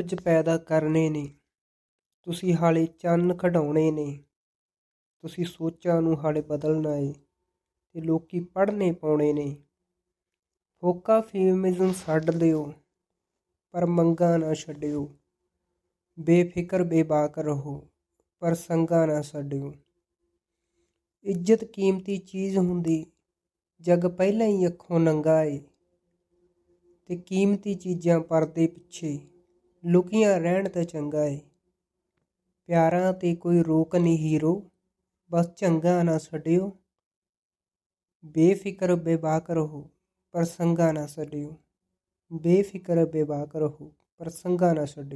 ਕੁਝ ਪੈਦਾ ਕਰਨੇ ਨੇ। ਤੁਸੀਂ ਹਾਲੇ ਚੰਨ ਖਡਾਉਣੇ ਨੇ। ਤੁਸੀਂ ਸੋਚਾਂ ਨੂੰ ਹਾਲੇ ਬਦਲਣਾ ਏ ਤੇ ਲੋਕੀ ਪੜ੍ਹਨੇ ਪਾਉਣੇ ਨੇ। ਫੋਕਾ ਫੇਮਿਜ਼ਮ ਛੱਡ ਦਿਓ, ਪਰ ਮੰਗਾ ਨਾ ਛੱਡਿਓ। ਬੇਫਿਕਰ ਬੇਬਾਕ ਰਹੋ, ਪਰ ਸੰਗਾ ਨਾ ਛੱਡਿਓ। ਇੱਜ਼ਤ ਕੀਮਤੀ ਚੀਜ਼ ਹੁੰਦੀ, ਜਗ ਪਹਿਲਾਂ ਹੀ ਅੱਖੋਂ ਨੰਗਾ ਏ ਤੇ ਕੀਮਤੀ ਚੀਜ਼ਾਂ ਪਰਦੇ ਪਿੱਛੇ। ਲੁਕੀਆਂ ਰਹਿਣ ਤਾਂ ਚੰਗਾ ਏ। ਪਿਆਰਾਂ ਤੇ ਕੋਈ ਰੋਕ ਨਹੀਂ ਹੀਰੋ। ਬਸ ਚੰਗਾ ਨਾ ਛੱਡਿਓ। ਬੇਫਿਕਰ ਬੇਬਾਕ ਰਹੋ ਪਰ ਸੰਗਾ ਨਾ ਛੱਡਿਓ। ਬੇਫਿਕਰ ਬੇਬਾਕ ਰਹੋ ਪਰ ਸੰਗਾ ਨਾ ਛੱਡਿਓ।